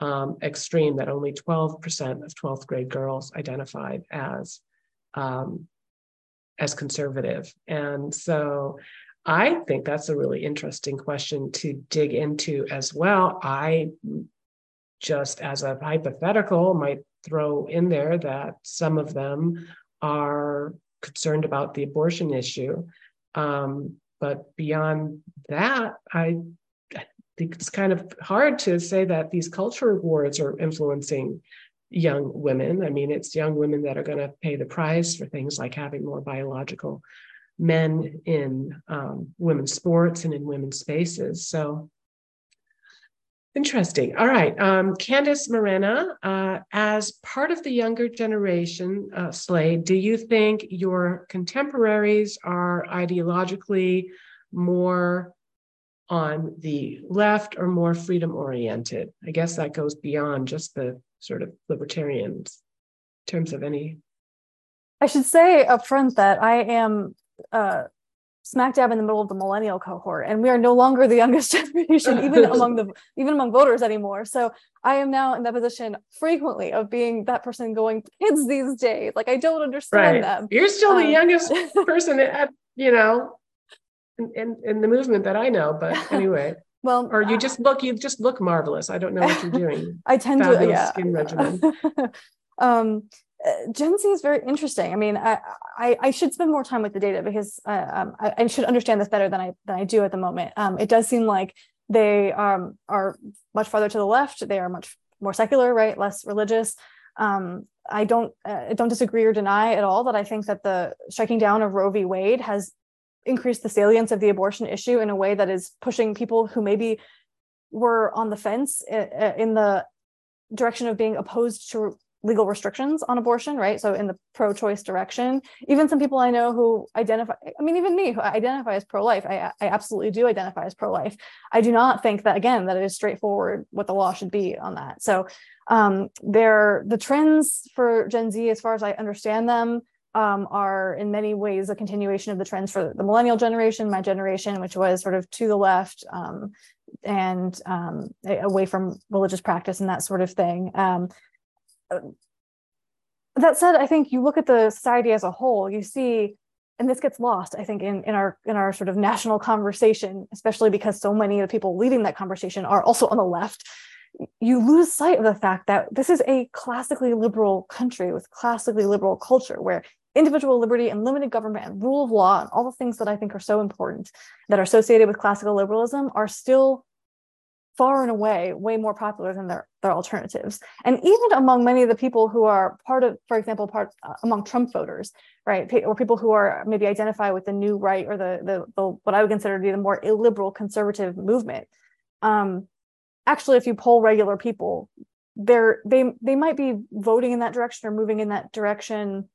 um, extreme that only 12% of 12th grade girls identified as um, as conservative. And so I think that's a really interesting question to dig into as well. I just as a hypothetical, might throw in there that some of them are concerned about the abortion issue. Um, but beyond that, I, it's kind of hard to say that these culture wars are influencing young women. I mean, it's young women that are going to pay the price for things like having more biological men in um, women's sports and in women's spaces. So Interesting. All right. Um, Candice Morena, uh, as part of the younger generation, uh, Slade, do you think your contemporaries are ideologically more on the left or more freedom oriented? I guess that goes beyond just the sort of libertarians in terms of any. I should say upfront that I am uh, smack dab in the middle of the millennial cohort and we are no longer the youngest generation even among the even among voters anymore so i am now in that position frequently of being that person going kids these days like i don't understand right. them you're still um, the youngest person at you know in, in, in the movement that i know but anyway well or you just look you just look marvelous i don't know what you're doing i tend Fabulous to yeah skin regimen um uh, Gen Z is very interesting. I mean, I, I, I should spend more time with the data because uh, um, I, I, should understand this better than I than I do at the moment. Um, it does seem like they um, are much farther to the left. They are much more secular, right? Less religious. Um, I don't uh, don't disagree or deny at all that I think that the striking down of Roe v. Wade has increased the salience of the abortion issue in a way that is pushing people who maybe were on the fence uh, uh, in the direction of being opposed to legal restrictions on abortion, right? So in the pro-choice direction, even some people I know who identify, I mean, even me who identify as pro-life, I, I absolutely do identify as pro-life. I do not think that again, that it is straightforward what the law should be on that. So um, there, the trends for Gen Z, as far as I understand them, um, are in many ways a continuation of the trends for the millennial generation, my generation, which was sort of to the left um, and um, away from religious practice and that sort of thing. Um, that said, I think you look at the society as a whole, you see, and this gets lost, I think, in, in our in our sort of national conversation, especially because so many of the people leading that conversation are also on the left. You lose sight of the fact that this is a classically liberal country with classically liberal culture where individual liberty and limited government and rule of law and all the things that I think are so important that are associated with classical liberalism are still far and away way more popular than their, their alternatives. And even among many of the people who are part of, for example, part uh, among Trump voters, right, or people who are maybe identify with the new right or the, the, the what I would consider to be the more illiberal conservative movement. Um, actually, if you poll regular people, they're they they might be voting in that direction or moving in that direction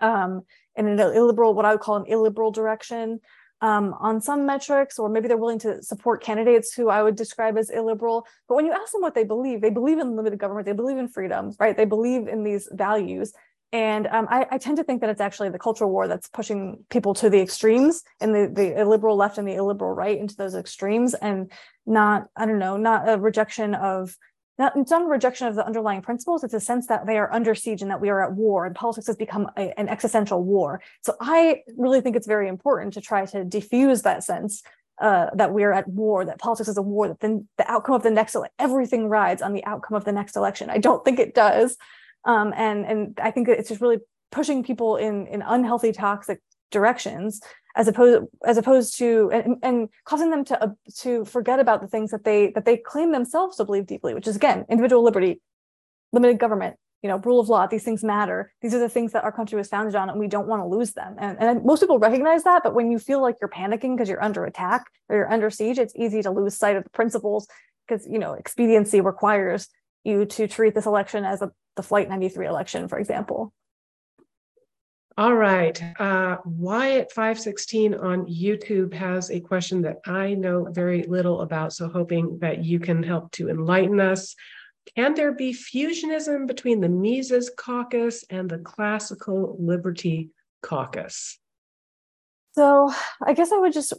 um, in an illiberal, what I would call an illiberal direction um, on some metrics, or maybe they're willing to support candidates who I would describe as illiberal. But when you ask them what they believe, they believe in limited government, they believe in freedom, right? They believe in these values. And um, I, I, tend to think that it's actually the cultural war that's pushing people to the extremes and the, the illiberal left and the illiberal right into those extremes and not, I don't know, not a rejection of, not, it's not a rejection of the underlying principles. It's a sense that they are under siege and that we are at war and politics has become a, an existential war. So I really think it's very important to try to diffuse that sense uh, that we're at war, that politics is a war, that then the outcome of the next, election, everything rides on the outcome of the next election. I don't think it does. Um, and and I think it's just really pushing people in in unhealthy, toxic directions, as opposed as opposed to and, and causing them to uh, to forget about the things that they that they claim themselves to believe deeply, which is again individual liberty, limited government, you know, rule of law. These things matter. These are the things that our country was founded on, and we don't want to lose them. And, and most people recognize that, but when you feel like you're panicking because you're under attack or you're under siege, it's easy to lose sight of the principles because you know expediency requires you to treat this election as a the Flight 93 election, for example. All right. Uh, Wyatt 516 on YouTube has a question that I know very little about, so hoping that you can help to enlighten us. Can there be fusionism between the Mises Caucus and the Classical Liberal Caucus? So I guess I would just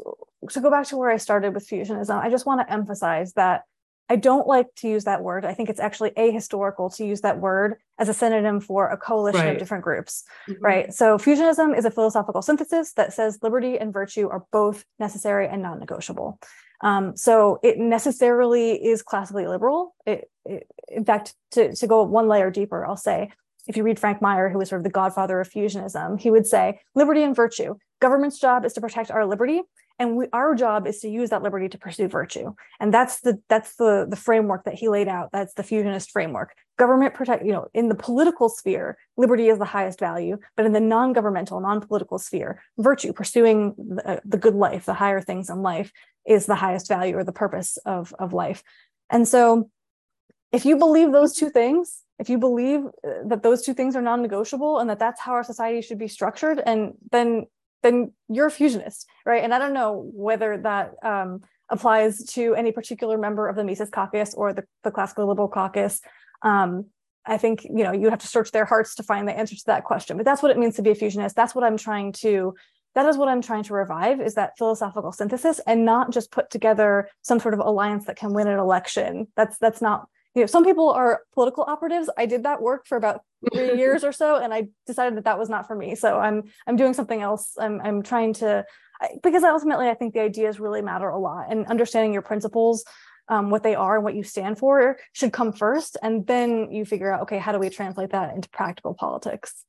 to go back to where I started with fusionism. I just want to emphasize that I don't like to use that word. I think it's actually ahistorical to use that word as a synonym for a coalition right. of different groups, mm-hmm. right? So, fusionism is a philosophical synthesis that says liberty and virtue are both necessary and non negotiable. Um, so, it necessarily is classically liberal. It, it, in fact, to, to go one layer deeper, I'll say if you read Frank Meyer, who was sort of the godfather of fusionism, he would say liberty and virtue. Government's job is to protect our liberty and we, our job is to use that liberty to pursue virtue. And that's the that's the the framework that he laid out. That's the fusionist framework. Government protect you know in the political sphere liberty is the highest value. But in the non-governmental non-political sphere virtue pursuing the, the good life the higher things in life is the highest value or the purpose of of life. And so if you believe those two things if you believe uh, that those two things are non-negotiable and that that's how our society should be structured and then then you're a fusionist, right? And I don't know whether that um, applies to any particular member of the Mises Caucus or the, the Classical Liberal Caucus. Um, I think you know you have to search their hearts to find the answer to that question. But that's what it means to be a fusionist. That's what I'm trying to. That is what I'm trying to revive is that philosophical synthesis and not just put together some sort of alliance that can win an election. That's that's not you know some people are political operatives. I did that work for about three years or so and i decided that that was not for me. So i'm i'm doing something else. I'm, I'm trying to because ultimately i think the ideas really matter a lot and understanding your principles um, what they are and what you stand for should come first and then you figure out okay how do we translate that into practical politics?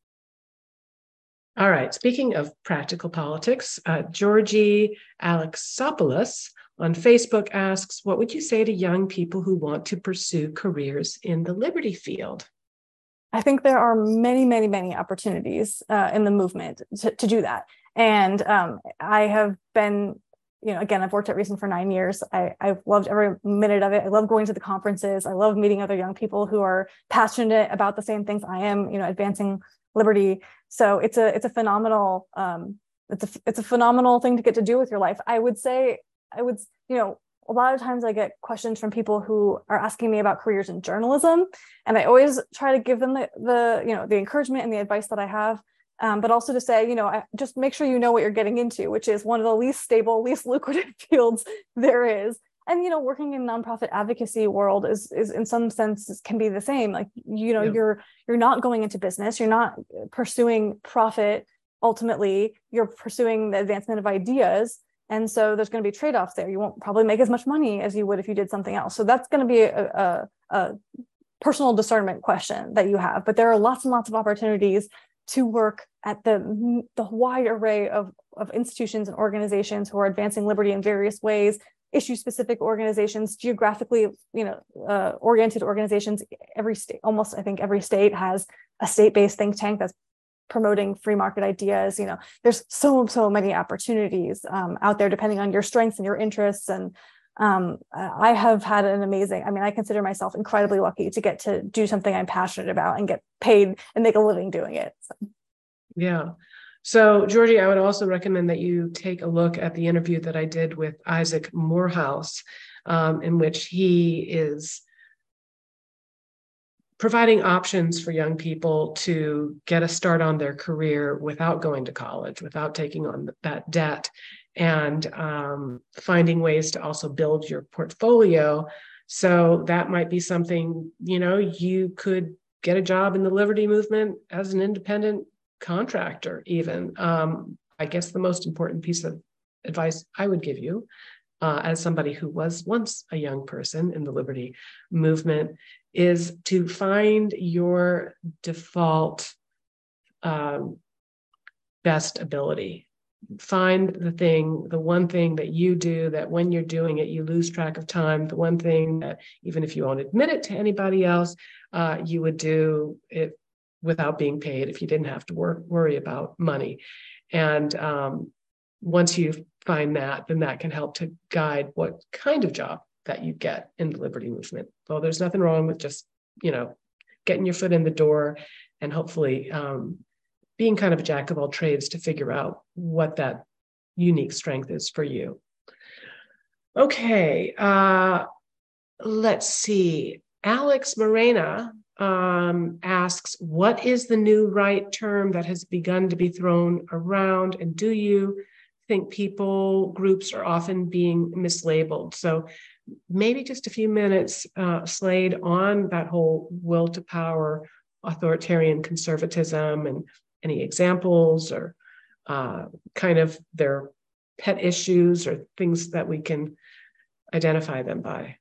All right. Speaking of practical politics uh, georgie alexopoulos on Facebook asks, What would you say to young people who want to pursue careers in the liberty field? I think there are many, many, many opportunities uh, in the movement to, to do that. And um, I have been, you know, again, I've worked at Reason for nine years. I, I've loved every minute of it. I love going to the conferences. I love meeting other young people who are passionate about the same things I am, you know, advancing liberty. So it's a it's a phenomenal um, it's a it's a phenomenal thing to get to do with your life. I would say I would, you know, a lot of times I get questions from people who are asking me about careers in journalism, and I always try to give them the, the you know the encouragement and the advice that I have, um, but also to say, you know, I, just make sure you know what you're getting into, which is one of the least stable, least lucrative fields there is. And you know, working in nonprofit advocacy world is is in some sense can be the same. Like you know, yeah. you're you're not going into business, you're not pursuing profit. Ultimately, you're pursuing the advancement of ideas and so there's going to be trade-offs there. You won't probably make as much money as you would if you did something else. So that's going to be a, a, a personal discernment question that you have. But there are lots and lots of opportunities to work at the the wide array of, of institutions and organizations who are advancing liberty in various ways issue specific organizations geographically you know uh, oriented organizations. Every state almost i think every state has a state-based think tank that's promoting free market ideas you know there's so so many opportunities um, out there depending on your strengths and your interests and um, i have had an amazing i mean i consider myself incredibly lucky to get to do something i'm passionate about and get paid and make a living doing it so. yeah so georgie i would also recommend that you take a look at the interview that i did with isaac morehouse um, in which he is providing options for young people to get a start on their career without going to college, without taking on that debt, and um, finding ways to also build your portfolio. So that might be something, you know, you could get a job in the liberty movement as an independent contractor, even. Um, I guess the most important piece of advice I would give you uh, as somebody who was once a young person in the liberty movement is to find your default um, best ability. Find the thing, the one thing that you do that when you're doing it, you lose track of time. The one thing that, even if you won't admit it to anybody else, uh, you would do it without being paid if you didn't have to work, worry about money. And um, once you find that, then that can help to guide what kind of job that you get in the liberty movement. Well, there's nothing wrong with just, you know, getting your foot in the door and hopefully um, being kind of a jack of all trades to figure out what that unique strength is for you. Okay, uh, let's see. Alex Morena um, asks, What is the new right term that has begun to be thrown around? And do you think people, groups are often being mislabeled? So maybe just a few minutes, uh, Slade, on that whole will to power, authoritarian conservatism, and any examples or uh, kind of their pet issues or things that we can identify them by.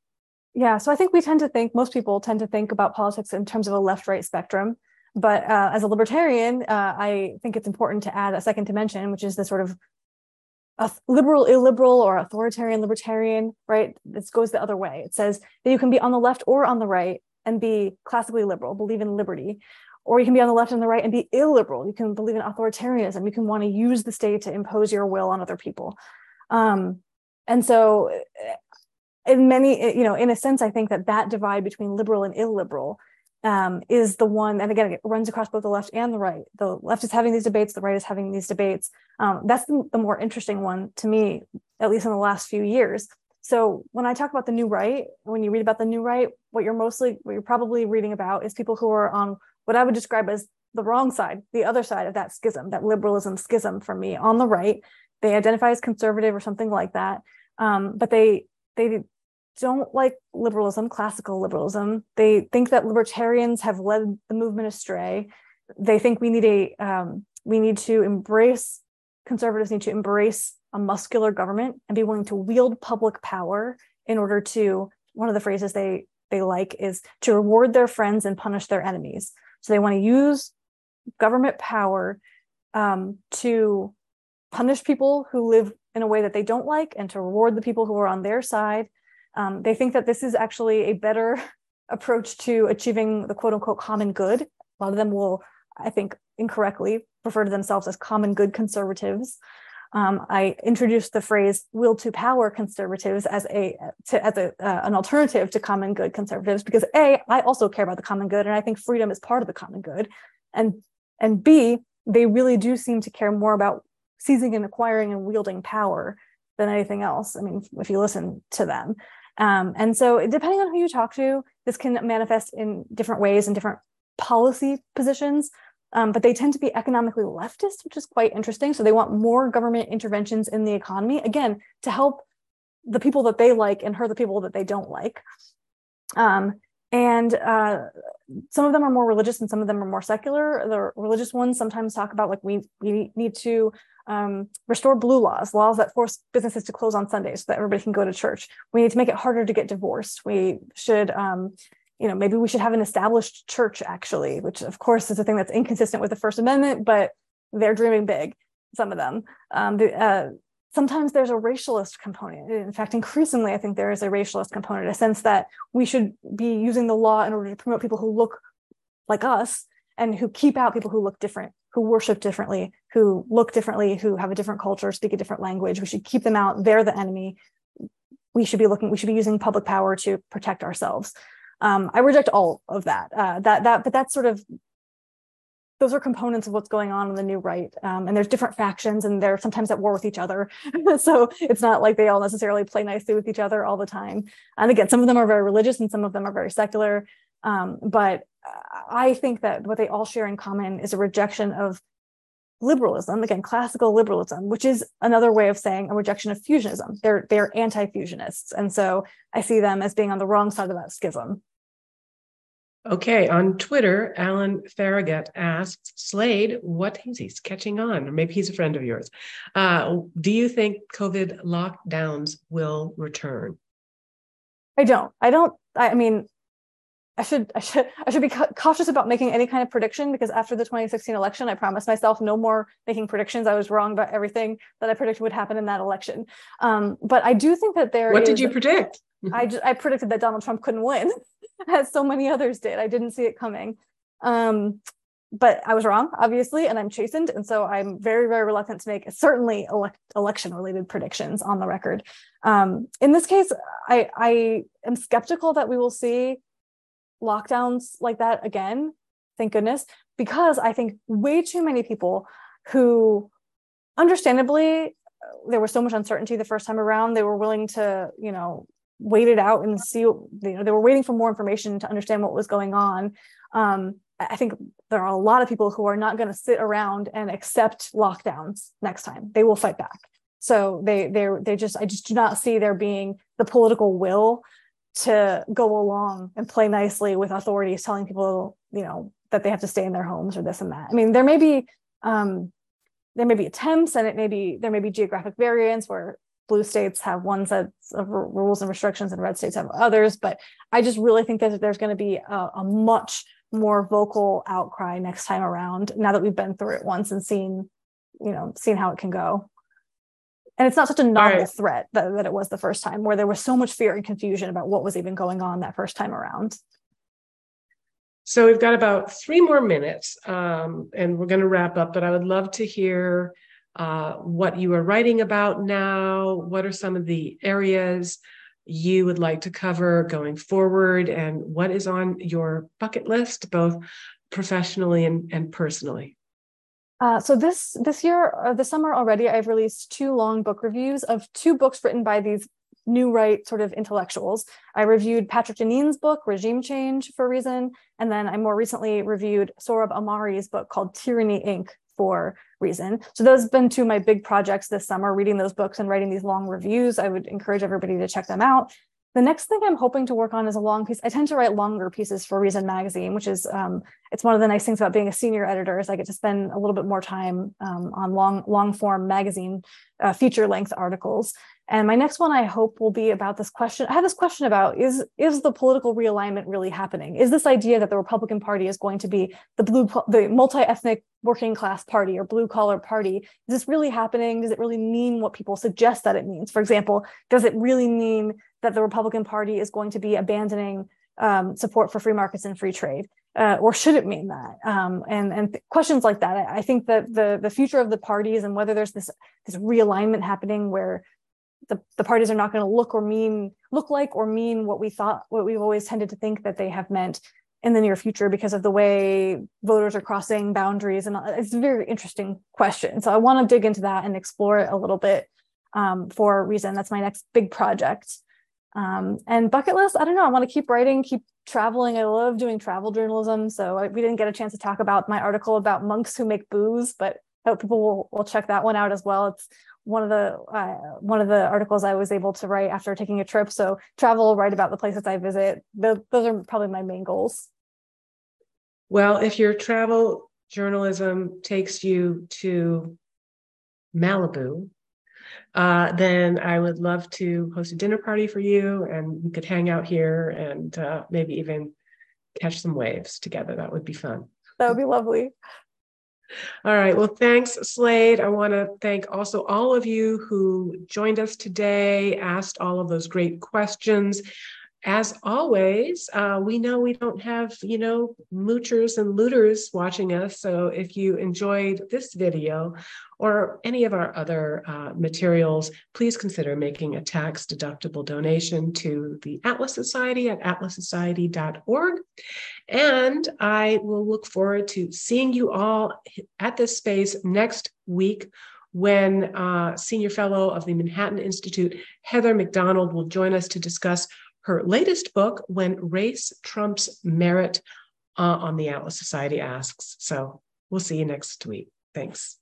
Yeah, so I think we tend to think, most people tend to think about politics in terms of a left right spectrum. But uh, as a libertarian, uh, I think it's important to add a second dimension, which is the sort of a liberal illiberal or authoritarian libertarian right? This goes the other way. It says that you can be on the left or on the right and be classically liberal believe in liberty or you can be on the left and the right and be illiberal. You can believe in authoritarianism. You can want to use the state to impose your will on other people. Um, and so in many you know in a sense i think that that divide between liberal and illiberal um, is the one, and again, it runs across both the left and the right. The left is having these debates, the right is having these debates. Um, that's the, the, more interesting one to me, at least in the last few years. So when I talk about the new right, when you read about the new right, what you're mostly, what you're probably reading about is people who are on what I would describe as the wrong side, the other side of that schism, that liberalism schism for me on the right. They identify as conservative or something like that, um, but they they don't like liberalism, classical liberalism. They think that libertarians have led the movement astray. They think we need a um, we need to embrace conservatives need to embrace a muscular government and be willing to wield public power in order to one of the phrases they they like is to reward their friends and punish their enemies. So they want to use government power um, to punish people who live in a way that they don't like and to reward the people who are on their side um, they think that this is actually a better approach to achieving the quote unquote common good. A lot of them will, I think, incorrectly refer to themselves as common good conservatives. Um, I introduced the phrase "will to power conservatives" as a to, as a uh, an alternative to common good conservatives because a I also care about the common good and I think freedom is part of the common good, and and b they really do seem to care more about seizing and acquiring and wielding power than anything else. I mean, if you listen to them, um, and so, depending on who you talk to, this can manifest in different ways and different policy positions. Um, but they tend to be economically leftist, which is quite interesting. So they want more government interventions in the economy, again, to help the people that they like and hurt the people that they don't like. Um, and uh, some of them are more religious and some of them are more secular. The religious ones sometimes talk about like we we need to um, restore blue laws, laws that force businesses to close on Sundays so that everybody can go to church. We need to make it harder to get divorced. We should, um, you know, maybe we should have an established church actually, which of course is a thing that's inconsistent with the First Amendment, but they're dreaming big. Some of them. Um, the, uh, sometimes there's a racialist component. In fact, increasingly, I think there is a racialist component, a sense that we should be using the law in order to promote people who look like us and who keep out people who look different who worship differently, who look differently, who have a different culture, speak a different language. We should keep them out. They're the enemy. We should be looking, we should be using public power to protect ourselves. Um, I reject all of that. Uh, that that, but that's sort of those are components of what's going on in the new right. Um, and there's different factions, and they're sometimes at war with each other. so it's not like they all necessarily play nicely with each other all the time. And again, some of them are very religious, and some of them are very secular. Um, but I think that what they all share in common is a rejection of liberalism, again, classical liberalism, which is another way of saying a rejection of fusionism. They're they're anti-fusionists. And so I see them as being on the wrong side of that schism. Okay, on Twitter, Alan Farragut asks Slade what is he's catching on, or maybe he's a friend of yours. Uh, do you think COVID lockdowns will return? I don't. I don't. I mean, I should I should I should be cautious about making any kind of prediction because after the 2016 election, I promised myself no more making predictions. I was wrong about everything that I predicted would happen in that election. Um, but I do think that there. What is, did you predict? I just, I predicted that Donald Trump couldn't win, as so many others did. I didn't see it coming. Um, but I was wrong, obviously, and I'm chastened, and so I'm very, very reluctant to make certainly elect- election-related predictions on the record. Um, in this case, I, I am skeptical that we will see lockdowns like that again, thank goodness, because I think way too many people who understandably there was so much uncertainty the first time around, they were willing to, you know, wait it out and see, you know, they were waiting for more information to understand what was going on. Um, I think there are a lot of people who are not going to sit around and accept lockdowns next time. They will fight back. So they they they just I just do not see there being the political will to go along and play nicely with authorities telling people, you know, that they have to stay in their homes or this and that. I mean, there may be um, there may be attempts, and it may be there may be geographic variance where blue states have one set of rules and restrictions, and red states have others. But I just really think that there's going to be a, a much more vocal outcry next time around. Now that we've been through it once and seen, you know, seen how it can go and it's not such a novel right. threat that, that it was the first time where there was so much fear and confusion about what was even going on that first time around. So we've got about three more minutes um, and we're going to wrap up but i would love to hear uh, what you are writing about now. What are some of the areas you would like to cover going forward? And what is on your bucket list both professionally and, and personally uh, so this this year, uh, this summer already, I've released two long book reviews of two books written by these new right sort of intellectuals. I reviewed Patrick Deneen's book, Regime Change, for Reason, and then I more recently reviewed Sohrab Ahmari's book called Tyranny Inc. for Reason. So those have been two of my big projects this summer, reading those books and writing these long reviews. I would encourage everybody to check them out. The next thing I'm hoping to work on is a long piece. I tend to write longer pieces for Reason Magazine, which is um, it's one of the nice things about being a senior editor is I get to spend a little bit more time um, on long long form magazine uh, feature length articles. And my next one I hope will be about this question. I have this question about is is the political realignment really happening? Is this idea that the Republican Party is going to be the blue the multi-ethnic working class party or blue collar party? Is this really happening? Does it really mean what people suggest that it means? For example, does it really mean that the Republican Party is going to be abandoning um, support for free markets and free trade, uh, or should it mean that? Um, and and th- questions like that. I, I, think that the the future of the parties and whether there's this this realignment happening where the, the parties are not going to look or mean look like or mean what we thought what we've always tended to think that they have meant in the near future because of the way voters are crossing boundaries and it's a very interesting question so i want to dig into that and explore it a little bit um, for a reason that's my next big project um, and bucket list, I don't know. I want to keep writing, keep traveling. I love doing travel journalism. So I, we didn't get a chance to talk about my article about monks who make booze, but I hope people will, will check that one out as well. It's one of the uh, one of the articles I was able to write after taking a trip. So travel, write about the places I visit. Those are probably my main goals. Well, if your travel journalism takes you to Malibu, uh, then I would love to host a dinner party for you and we could hang out here and uh, maybe even catch some waves together. That would be fun. That would be lovely. All right. Well, thanks, Slade. I want to thank also all of you who joined us today, asked all of those great questions as always, uh, we know we don't have, you know, moochers and looters watching us. So if you enjoyed this video or any of our other uh, materials, please consider making a tax deductible donation to the Atlas Society at atlassociety.org. And I will look forward to seeing you all at this space next week when uh, Senior Fellow of the Manhattan Institute, Heather Mac Donald, will join us to discuss her latest book, When Race Trumps Merit uh, on the Atlas Society Asks. So we'll see you next week. Thanks.